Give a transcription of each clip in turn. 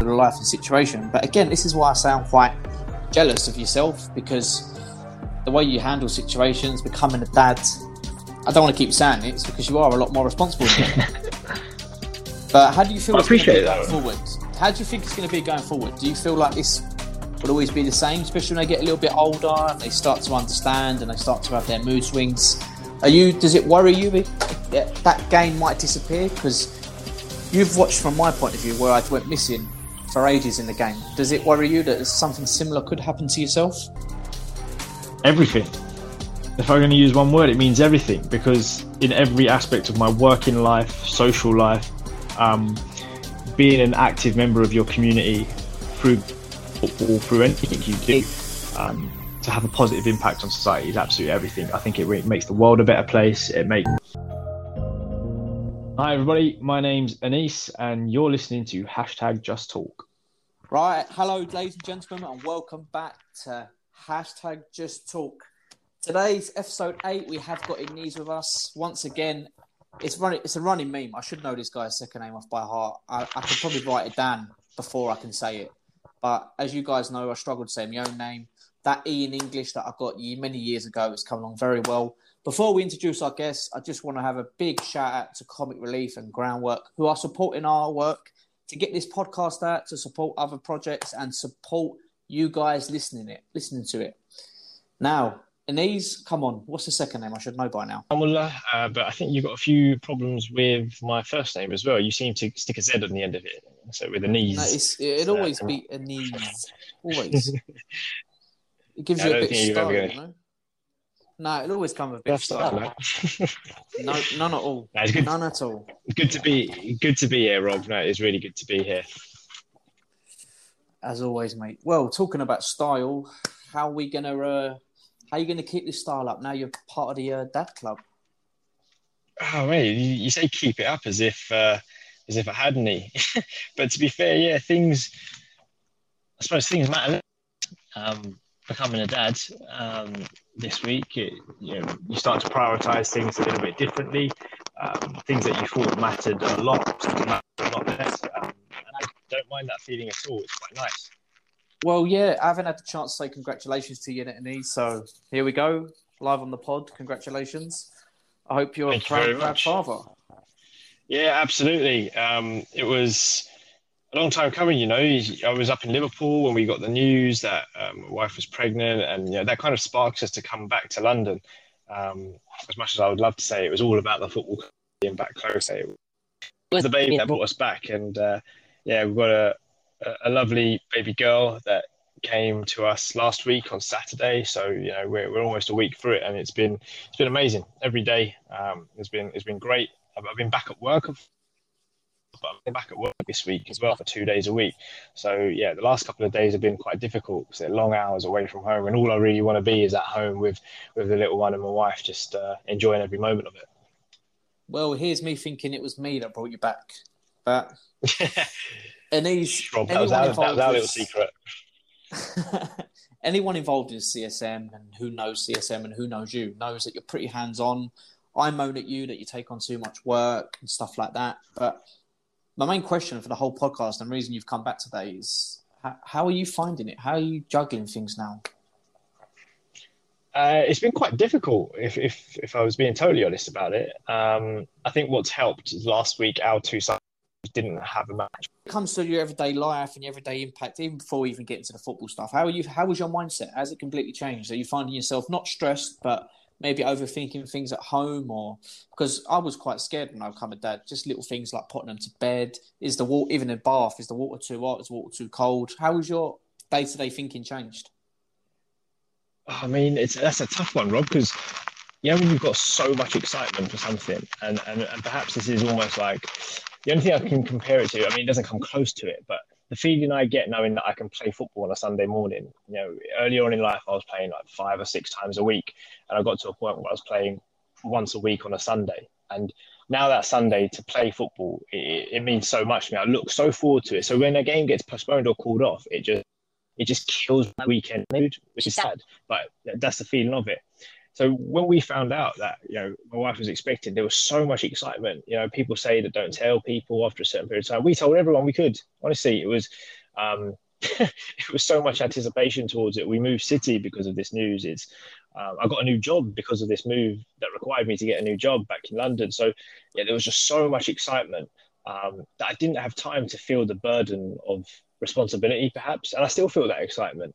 The life and situation. But again, this is why I sound quite jealous of yourself because the way you handle situations, becoming a dad, I don't want to keep saying it, it's because you are a lot more responsible But how do you feel I appreciate that. forward? How do you think it's going to be going forward? Do you feel like this will always be the same, especially when they get a little bit older and they start to understand and they start to have their mood swings? Are you? Does it worry you that that game might disappear? Because you've watched from my point of view where I went missing for ages in the game. Does it worry you that something similar could happen to yourself? everything. If I'm going to use one word, it means everything because in every aspect of my working life, social life, um, being an active member of your community through football, through anything you do, um, to have a positive impact on society is absolutely everything. I think it re- makes the world a better place. It makes. Hi everybody, my name's Anise, and you're listening to hashtag Just Talk. Right, hello, ladies and gentlemen, and welcome back to hashtag Just Talk. Today's episode eight. We have got Igniz with us once again. It's running. It's a running meme. I should know this guy's second name off by heart. I, I could probably write it down before I can say it. But as you guys know, I struggle to say my own name. That E in English that I got you many years ago has come along very well. Before we introduce our guests, I just want to have a big shout out to Comic Relief and Groundwork, who are supporting our work to get this podcast out, to support other projects, and support you guys listening it, listening to it. Now, Anise, come on, what's the second name? I should know by now. Amullah, uh, but I think you've got a few problems with my first name as well. You seem to stick a Z on the end of it, so with a knees. No, it'd always be Anise. Always. It gives I you a bit of you're style, you know? No, it'll always come with a bit of That's that, style. No, none at all. No, it's good. None at all. good to be good to be here, Rob. No, it's really good to be here. As always, mate. Well, talking about style, how are we gonna uh, how are you gonna keep this style up now you're part of the uh, dad club? Oh mate, you, you say keep it up as if uh, as if I had any. but to be fair, yeah, things I suppose things matter. Um, becoming a dad um, this week, it, you know, you start to prioritise things a little bit differently. Um, things that you thought mattered a lot, matter a lot less. Um, and I don't mind that feeling at all. It's quite nice. Well, yeah, I haven't had the chance to say congratulations to you, Anthony. So here we go, live on the pod. Congratulations. I hope you're Thank a you proud, proud much. father. Yeah, absolutely. Um, it was a long time coming. You know, I was up in Liverpool when we got the news that um, my wife was pregnant, and you know that kind of sparks us to come back to London. Um, as much as I would love to say it was all about the football being back close, it was the baby that brought us back, and uh, yeah, we've got a, a lovely baby girl that came to us last week on Saturday. So you know we're, we're almost a week through it, and it's been it's been amazing every day. Um, it's been it's been great. I've, I've been back at work, but been back at work this week as well for two days a week. So yeah, the last couple of days have been quite difficult because they're long hours away from home, and all I really want to be is at home with with the little one and my wife, just uh, enjoying every moment of it. Well, here's me thinking it was me that brought you back, but Anish, Rob, that was, our, that was our little secret. anyone involved in CSM and who knows CSM and who knows you knows that you're pretty hands on. I moan at you that you take on too much work and stuff like that. But my main question for the whole podcast and reason you've come back today is how, how are you finding it? How are you juggling things now? Uh, it's been quite difficult, if, if if I was being totally honest about it. Um, I think what's helped is last week our two sides didn't have a match. It comes to your everyday life and your everyday impact, even before we even get into the football stuff. How are you? How was your mindset? Has it completely changed? Are you finding yourself not stressed, but maybe overthinking things at home, or because I was quite scared when I become a dad. Just little things like putting them to bed. Is the water even in bath? Is the water too hot? Is water too cold? How has your day to day thinking changed? I mean, it's that's a tough one, Rob, because you know when you've got so much excitement for something, and, and and perhaps this is almost like the only thing I can compare it to. I mean, it doesn't come close to it, but the feeling I get knowing that I can play football on a Sunday morning. You know, earlier on in life, I was playing like five or six times a week, and I got to a point where I was playing once a week on a Sunday, and now that Sunday to play football, it, it means so much to me. I look so forward to it. So when a game gets postponed or called off, it just it just kills my weekend mood, which is sad, but that's the feeling of it. So when we found out that you know my wife was expecting, there was so much excitement. You know, people say that don't tell people after a certain period of time. We told everyone we could. Honestly, it was um, it was so much anticipation towards it. We moved city because of this news. It's um, I got a new job because of this move that required me to get a new job back in London. So yeah, there was just so much excitement um, that I didn't have time to feel the burden of responsibility, perhaps. And I still feel that excitement.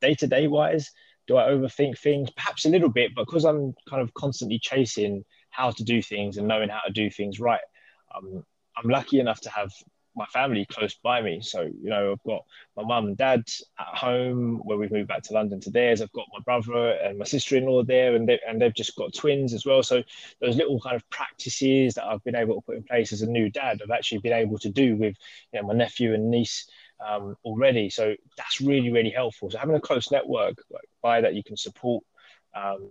Day to day wise, do I overthink things? Perhaps a little bit, because I'm kind of constantly chasing how to do things and knowing how to do things right. Um, I'm lucky enough to have my family close by me. So, you know, I've got my mum and dad at home where we've moved back to London to theirs. I've got my brother and my sister in law there, and, they, and they've just got twins as well. So, those little kind of practices that I've been able to put in place as a new dad, I've actually been able to do with you know, my nephew and niece um, already. So, that's really, really helpful. So, having a close network like, by that you can support. Um,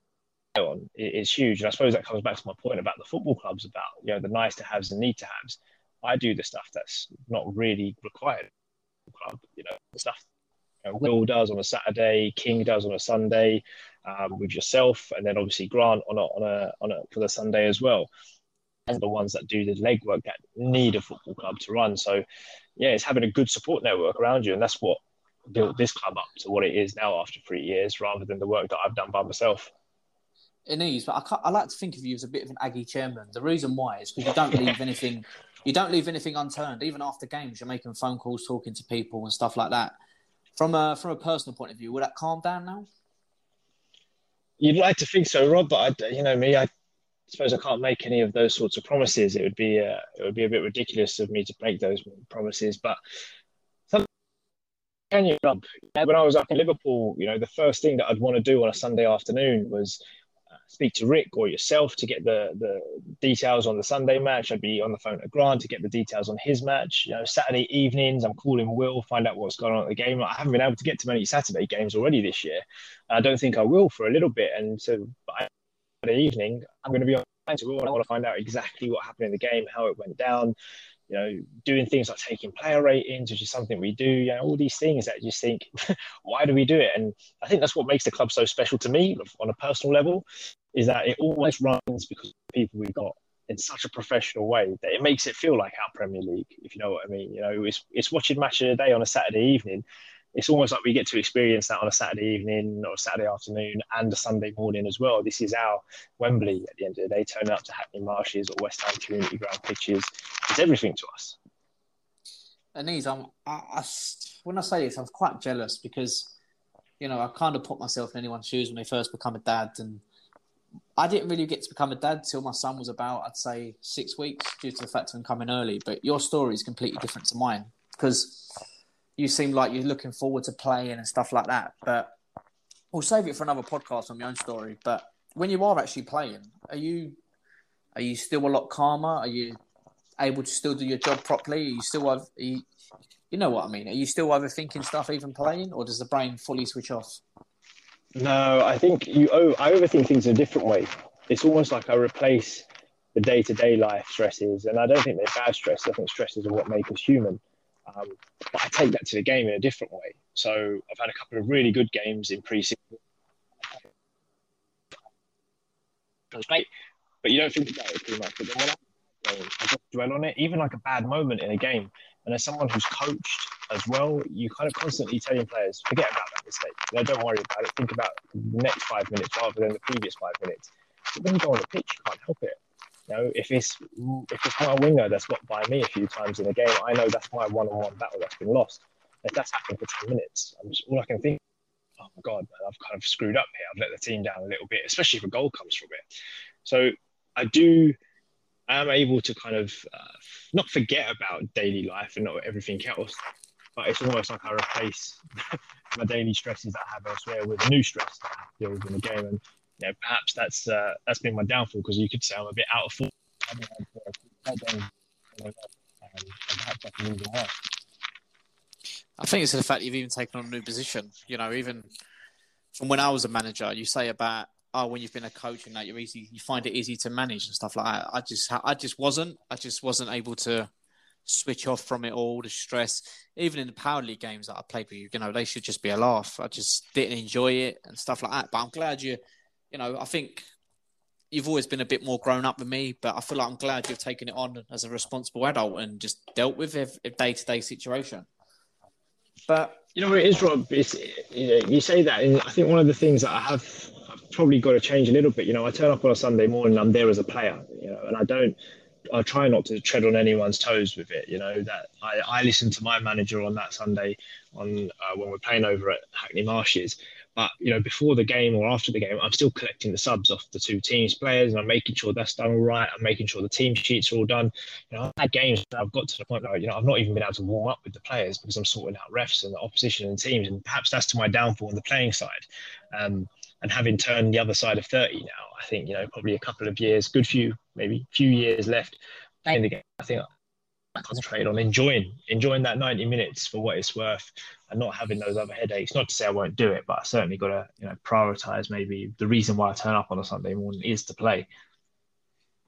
on is huge, and I suppose that comes back to my point about the football clubs, about you know the nice to haves and need to haves. I do the stuff that's not really required. Club, you know, the stuff you know, Will does on a Saturday, King does on a Sunday, um, with yourself, and then obviously Grant on a on a on a for the Sunday as well. And the ones that do the legwork that need a football club to run. So, yeah, it's having a good support network around you, and that's what built this club up to what it is now after three years, rather than the work that I've done by myself. It is, but I, I like to think of you as a bit of an Aggie chairman. The reason why is because you don't leave anything you don't leave anything unturned. Even after games, you're making phone calls, talking to people, and stuff like that. From a from a personal point of view, will that calm down now? You'd like to think so, Rob, but I, you know me, I suppose I can't make any of those sorts of promises. It would be uh, it would be a bit ridiculous of me to break those promises. But can you? When I was up in Liverpool, you know, the first thing that I'd want to do on a Sunday afternoon was speak to Rick or yourself to get the the details on the Sunday match. I'd be on the phone to Grant to get the details on his match. You know, Saturday evenings, I'm calling Will, find out what's going on at the game. I haven't been able to get to many Saturday games already this year. I don't think I will for a little bit. And so by Saturday evening, I'm going to be on to. I want to find out exactly what happened in the game, how it went down. You know, doing things like taking player ratings, which is something we do. You know, all these things that you just think, why do we do it? And I think that's what makes the club so special to me on a personal level is that it always runs because people we've got in such a professional way that it makes it feel like our Premier League, if you know what I mean. You know, it's it's watching match of the day on a Saturday evening. It's almost like we get to experience that on a Saturday evening or Saturday afternoon and a Sunday morning as well. This is our Wembley at the end of the day, turning up to Hackney Marshes or West Ham Community Ground pitches. It's everything to us. Anise, I'm, I, I, when I say this, I'm quite jealous because, you know, I kind of put myself in anyone's shoes when they first become a dad and I didn't really get to become a dad till my son was about, I'd say, six weeks due to the fact of him coming early. But your story is completely different to mine because you seem like you're looking forward to playing and stuff like that. But we'll save it for another podcast on my own story. But when you are actually playing, are you are you still a lot calmer? Are you able to still do your job properly? Are you still are you, you know what I mean? Are you still overthinking stuff even playing, or does the brain fully switch off? No, I think you. Oh, I overthink things in a different way. It's almost like I replace the day-to-day life stresses, and I don't think they're bad stress. I think stresses are what make us human. Um, but I take that to the game in a different way. So I've had a couple of really good games in pre-season. great, but you don't think about it too much. But then when I, I just dwell on it, even like a bad moment in a game, and as someone who's coached as well, you kind of constantly tell your players, forget about that mistake. You know, don't worry about it. Think about the next five minutes rather than the previous five minutes. But when you go on the pitch, you can't help it. You know, if it's if it's my winger that's got by me a few times in a game, I know that's my one-on-one battle that's been lost. If that's happened for ten minutes, just, all I can think, oh my god, man, I've kind of screwed up here. I've let the team down a little bit, especially if a goal comes from it. So I do I am able to kind of uh, not forget about daily life and not everything else, but it's almost like I replace my daily stresses that I have elsewhere with new stress that I deal with in the game. And you know, perhaps that's uh, that's been my downfall because you could say I'm a bit out of form. I think it's the fact you've even taken on a new position. You know, even from when I was a manager, you say about oh, when you've been a coach and that you're easy, you find it easy to manage and stuff like that. I just, I just wasn't. I just wasn't able to switch off from it all, the stress. Even in the power league games that I played with you, you know, they should just be a laugh. I just didn't enjoy it and stuff like that. But I'm glad you you know, I think you've always been a bit more grown up than me, but I feel like I'm glad you've taken it on as a responsible adult and just dealt with a day to day situation. But you know what it is, Rob. It's, you, know, you say that, and I think one of the things that I have I've probably got to change a little bit. You know, I turn up on a Sunday morning, I'm there as a player. You know, and I don't. I try not to tread on anyone's toes with it. You know that I, I listen to my manager on that Sunday on uh, when we're playing over at Hackney Marshes, but you know, before the game or after the game, I'm still collecting the subs off the two teams players, and I'm making sure that's done all right. I'm making sure the team sheets are all done. You know, I've had games I've got to the point where you know I've not even been able to warm up with the players because I'm sorting out refs and the opposition and teams, and perhaps that's to my downfall on the playing side. Um, and having turned the other side of 30 now, I think you know probably a couple of years, good few, maybe few years left playing the game. I think I concentrate on enjoying enjoying that 90 minutes for what it's worth and not having those other headaches. Not to say I won't do it, but I certainly got to you know prioritize. Maybe the reason why I turn up on a Sunday morning is to play.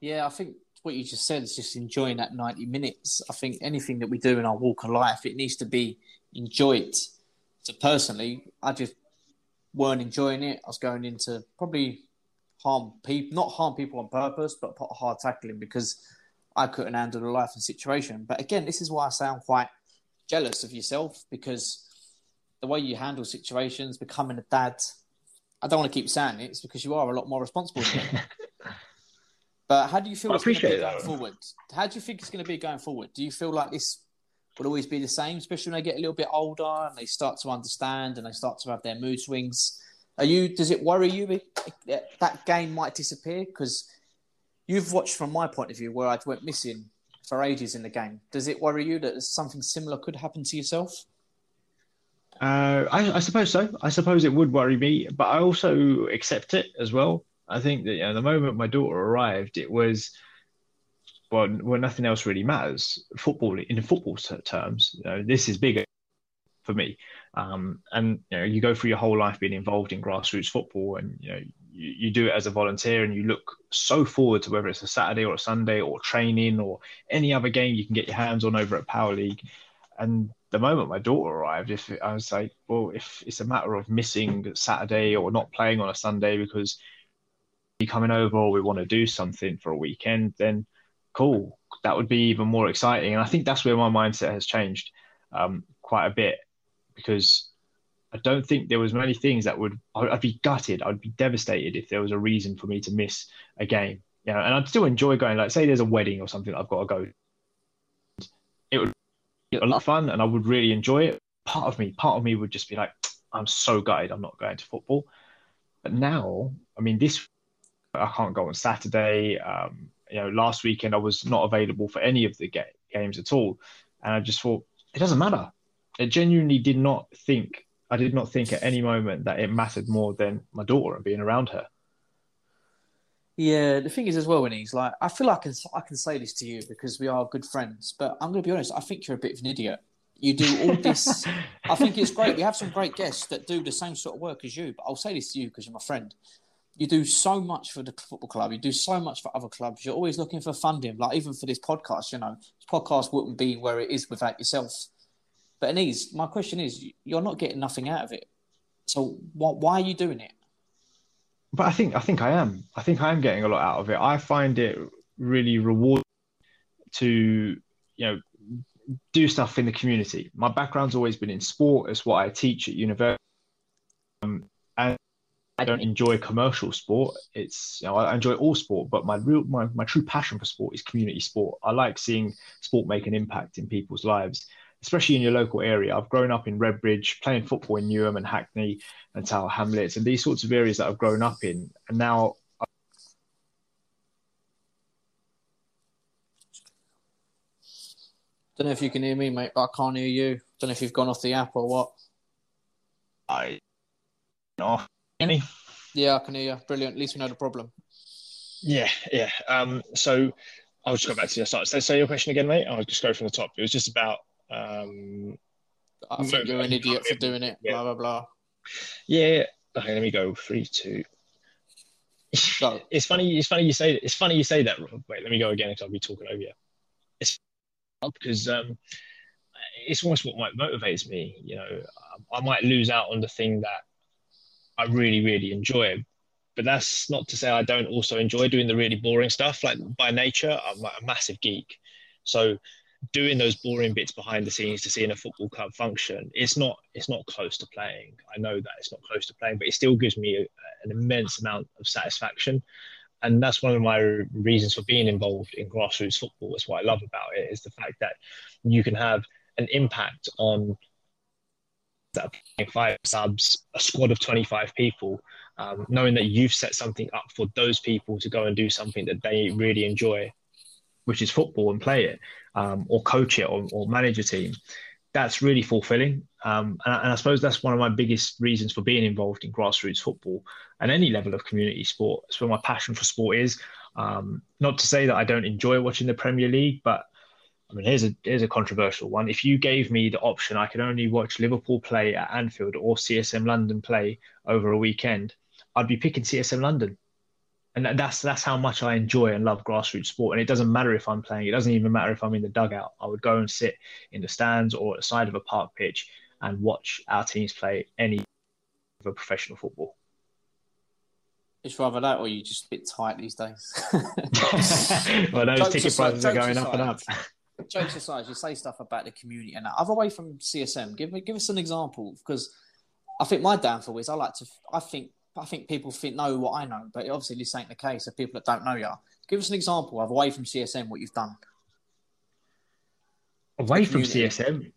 Yeah, I think what you just said is just enjoying that ninety minutes. I think anything that we do in our walk of life, it needs to be enjoyed. So personally, I just weren't enjoying it. I was going into probably harm people, not harm people on purpose, but put hard tackling because I couldn't handle the life and situation. But again, this is why I sound quite jealous of yourself because the way you handle situations, becoming a dad. I don't want to keep saying it, it's because you are a lot more responsible But how do you feel I it's going to be that. forward? How do you think it's going to be going forward? Do you feel like this will always be the same, especially when they get a little bit older and they start to understand and they start to have their mood swings? Are you? Does it worry you that that game might disappear? Because you've watched from my point of view where I went missing for ages in the game. Does it worry you that something similar could happen to yourself? Uh, I, I, suppose so. I suppose it would worry me, but I also accept it as well. I think that you know, the moment my daughter arrived, it was well, well, nothing else really matters. Football, in football terms, you know, this is bigger for me. Um, and you know, you go through your whole life being involved in grassroots football, and you know, you, you do it as a volunteer, and you look so forward to whether it's a Saturday or a Sunday or training or any other game you can get your hands on over at Power League. And the moment my daughter arrived, if I was like, well, if it's a matter of missing Saturday or not playing on a Sunday because you coming over or we want to do something for a weekend, then cool. That would be even more exciting. And I think that's where my mindset has changed um, quite a bit because I don't think there was many things that would I'd be gutted. I'd be devastated if there was a reason for me to miss a game. You know, and I'd still enjoy going. Like, say there's a wedding or something I've got to go. It would be a lot of fun and I would really enjoy it. Part of me, part of me would just be like, I'm so gutted I'm not going to football. But now, I mean, this I can't go on Saturday. Um, you know, last weekend I was not available for any of the ga- games at all, and I just thought it doesn't matter. I genuinely did not think. I did not think at any moment that it mattered more than my daughter and being around her. Yeah, the thing is as well, when he's like, I feel like I can I can say this to you because we are good friends, but I'm going to be honest. I think you're a bit of an idiot. You do all this. I think it's great. We have some great guests that do the same sort of work as you. But I'll say this to you because you're my friend. You do so much for the football club. You do so much for other clubs. You're always looking for funding. Like even for this podcast, you know, this podcast wouldn't be where it is without yourself. But Anise, my question is, you're not getting nothing out of it. So why, why are you doing it? but I think I think I am. I think I am getting a lot out of it. I find it really rewarding to you know do stuff in the community. My background's always been in sport. It's what I teach at university, um, and I don't enjoy commercial sport. It's you know I enjoy all sport, but my real my, my true passion for sport is community sport. I like seeing sport make an impact in people's lives especially in your local area. I've grown up in Redbridge, playing football in Newham and Hackney and Tower Hamlets, and these sorts of areas that I've grown up in. And now I Don't know if you can hear me, mate, but I can't hear you. Don't know if you've gone off the app or what. I no any. Yeah, I can hear you. Brilliant. At least we know the problem. Yeah, yeah. Um, so I'll just go back to the start. So, say your question again, mate. I'll just go from the top. It was just about um, I think you're an idiot for doing it. Yeah. Blah blah blah. Yeah. Okay, let me go. Three, two. Go. It's funny. It's funny you say. It's funny you say that. Wait, let me go again because I'll be talking over you. It's because um, it's almost what might motivates me. You know, I might lose out on the thing that I really, really enjoy, but that's not to say I don't also enjoy doing the really boring stuff. Like by nature, I'm like a massive geek. So doing those boring bits behind the scenes to seeing a football club function, it's not it's not close to playing. I know that it's not close to playing, but it still gives me a, an immense amount of satisfaction. And that's one of my reasons for being involved in grassroots football. Is what I love about it is the fact that you can have an impact on five subs, a squad of 25 people, um, knowing that you've set something up for those people to go and do something that they really enjoy, which is football and play it, um, or coach it, or, or, manage a team. That's really fulfilling. Um, and, and, I suppose that's one of my biggest reasons for being involved in grassroots football and any level of community sport. It's where my passion for sport is. Um, not to say that I don't enjoy watching the Premier League, but I mean, here's a here's a controversial one. If you gave me the option, I could only watch Liverpool play at Anfield or CSM London play over a weekend. I'd be picking CSM London, and that's that's how much I enjoy and love grassroots sport. And it doesn't matter if I'm playing; it doesn't even matter if I'm in the dugout. I would go and sit in the stands or at the side of a park pitch and watch our teams play any of a professional football. It's rather that, or you just a bit tight these days. well, those jokes ticket prices are going aside, up and up. Jokes aside, you say stuff about the community and that. Other way from CSM, give me give us an example because I think my downfall is I like to. I think I think people think know what I know, but obviously this ain't the case. Of people that don't know you, give us an example of away from CSM what you've done. Away from CSM,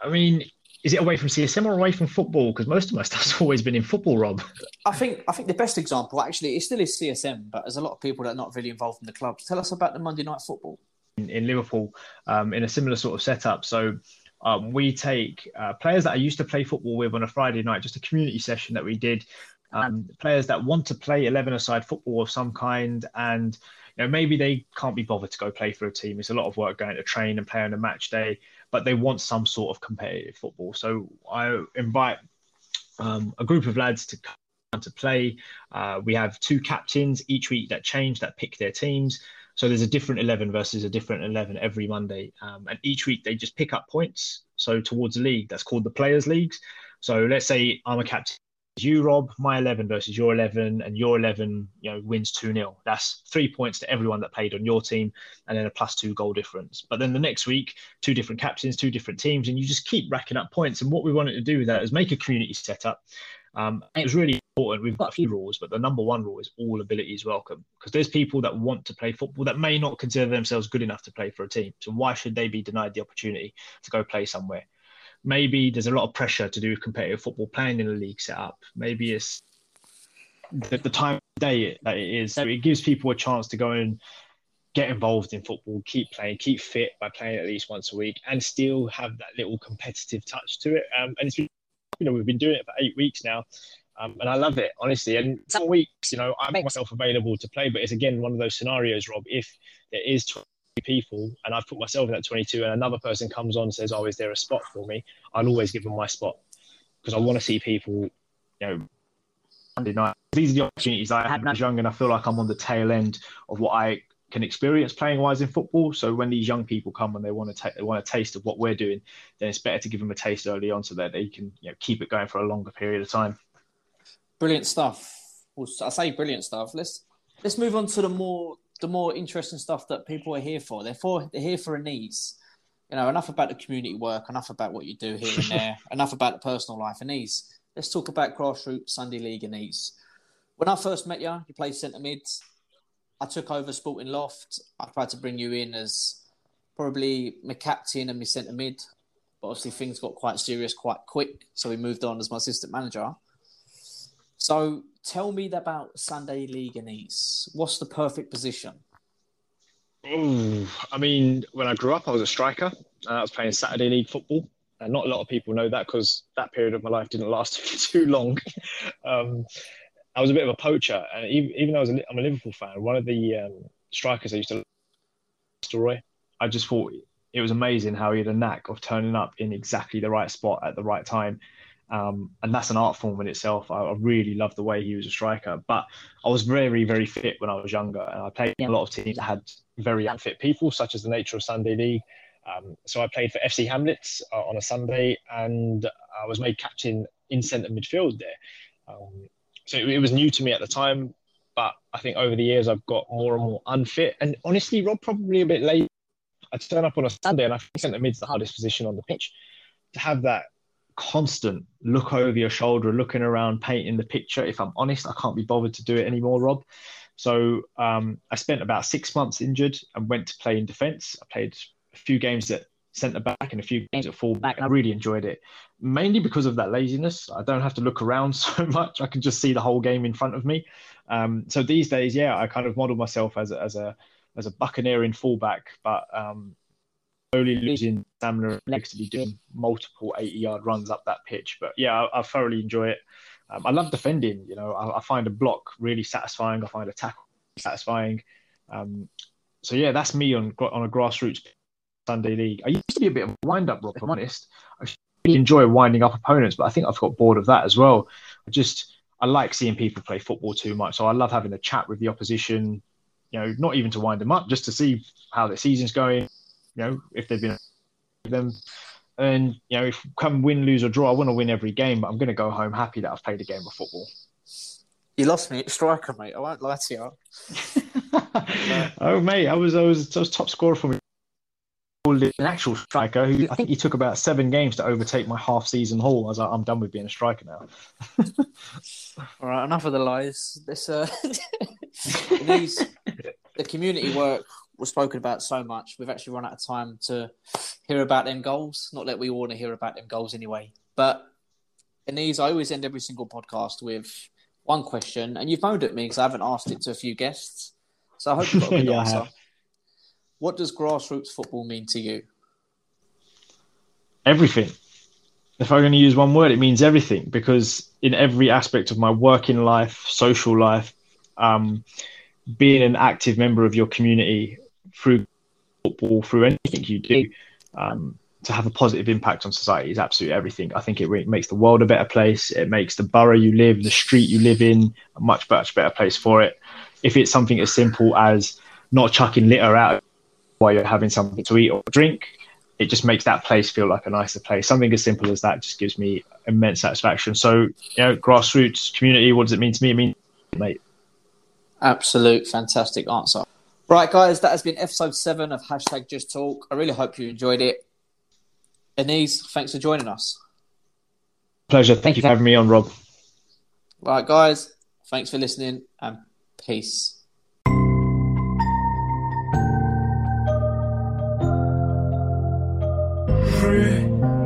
I mean, is it away from CSM or away from football? Because most of my stuff's always been in football, Rob. I think I think the best example actually it still is CSM, but there's a lot of people that are not really involved in the clubs. Tell us about the Monday night football in, in Liverpool um, in a similar sort of setup. So um, we take uh, players that I used to play football with on a Friday night, just a community session that we did. Um, players that want to play 11 aside football of some kind and you know, maybe they can't be bothered to go play for a team. It's a lot of work going to train and play on a match day but they want some sort of competitive football. So I invite um, a group of lads to come to play. Uh, we have two captains each week that change that pick their teams. So there's a different 11 versus a different 11 every Monday. Um, and each week they just pick up points. So towards a league that's called the Players Leagues. So let's say I'm a captain you, Rob, my 11 versus your 11, and your 11, you know, wins 2 0. That's three points to everyone that played on your team, and then a plus two goal difference. But then the next week, two different captains, two different teams, and you just keep racking up points. And what we wanted to do with that is make a community setup. Um, it was really important. We've got a few rules, but the number one rule is all ability is welcome because there's people that want to play football that may not consider themselves good enough to play for a team. So why should they be denied the opportunity to go play somewhere? Maybe there's a lot of pressure to do competitive football playing in a league setup. Maybe it's the, the time of day that it is. So it gives people a chance to go and get involved in football, keep playing, keep fit by playing at least once a week, and still have that little competitive touch to it. Um, and it's been, you know, we've been doing it for eight weeks now. Um, and I love it, honestly. And some weeks, you know, I make myself available to play, but it's again one of those scenarios, Rob. If there is people and I've put myself in that 22 and another person comes on and says, oh, is there a spot for me? I'll always give them my spot because I want to see people, you know, Monday night. These are the opportunities I I was young and I feel like I'm on the tail end of what I can experience playing wise in football. So when these young people come and they want to take, they want a taste of what we're doing, then it's better to give them a taste early on so that they can you know, keep it going for a longer period of time. Brilliant stuff. Well, I say brilliant stuff. Let's let's move on to the more the more interesting stuff that people are here for. They're for they're here for Anise. You know, enough about the community work, enough about what you do here and there, enough about the personal life Anise. Let's talk about grassroots Sunday League Anise. When I first met you, you played centre mid. I took over Sporting Loft. I tried to bring you in as probably my captain and my centre mid, but obviously things got quite serious quite quick, so we moved on as my assistant manager. So tell me about Sunday League Anise. What's the perfect position? Ooh, I mean, when I grew up, I was a striker. I was playing Saturday League football. And not a lot of people know that because that period of my life didn't last too long. um, I was a bit of a poacher. And even, even though I was a, I'm a Liverpool fan, one of the um, strikers I used to Roy, I just thought it was amazing how he had a knack of turning up in exactly the right spot at the right time um, and that's an art form in itself. I, I really loved the way he was a striker. But I was very, very fit when I was younger, and I played yeah. a lot of teams that had very unfit people, such as the nature of Sunday League. Um, so I played for FC Hamlets uh, on a Sunday, and I was made captain in centre midfield there. Um, so it, it, was new to me at the time. but I think over the years I've got more and more unfit. And honestly, Rob probably a bit late. I turn up on a Sunday and I think centre mid's the hardest position on the pitch. To have that constant look over your shoulder, looking around, painting the picture. If I'm honest, I can't be bothered to do it anymore, Rob. So um, I spent about six months injured and went to play in defence. I played a few games at centre back and a few games at full back. I really enjoyed it, mainly because of that laziness. I don't have to look around so much. I can just see the whole game in front of me. Um, so these days, yeah, I kind of model myself as a, as a as a buccaneer buccaneering fullback, but um, slowly losing stamina legs to be doing multiple 80 yard runs up that pitch. But yeah, I, I thoroughly enjoy it. Um, I love defending. You know, I, I, find a block really satisfying. I find a tackle satisfying. Um, so yeah, that's me on on a grassroots Sunday league. I used to be a bit of a wind up, Rob. If I'm honest, I really enjoy winding up opponents, but I think I've got bored of that as well. I just I like seeing people play football too much, so I love having a chat with the opposition. You know, not even to wind them up, just to see how the season's going. You know, if they've been them. And you know, if come win, lose or draw, I want to win every game, but I'm going to go home happy that I've played a game of football. You lost me at striker, mate. I won't lie to you. oh, mate, I was I was I was top scorer for me an actual striker who I think he took about seven games to overtake my half season haul. I was like, I'm done with being a striker now. All right, enough of the lies. This uh, these the community work was spoken about so much. We've actually run out of time to hear about them goals. Not that we want to hear about them goals anyway, but Anise, I always end every single podcast with one question, and you've moaned at me because I haven't asked it to a few guests. So I hope you've got a good yeah, answer. What does grassroots football mean to you? Everything. If I'm going to use one word, it means everything because in every aspect of my working life, social life, um, being an active member of your community through football, through anything you do, um, to have a positive impact on society is absolutely everything. I think it re- makes the world a better place. It makes the borough you live, the street you live in, a much, much better place for it. If it's something as simple as not chucking litter out while you're having something to eat or drink. It just makes that place feel like a nicer place. Something as simple as that just gives me immense satisfaction. So, you know, grassroots community, what does it mean to me? It means, mate. Absolute fantastic answer. Right, guys, that has been episode seven of hashtag Just Talk. I really hope you enjoyed it. Anise, thanks for joining us. Pleasure. Thank you for having me on, Rob. Right, guys, thanks for listening and peace. Free.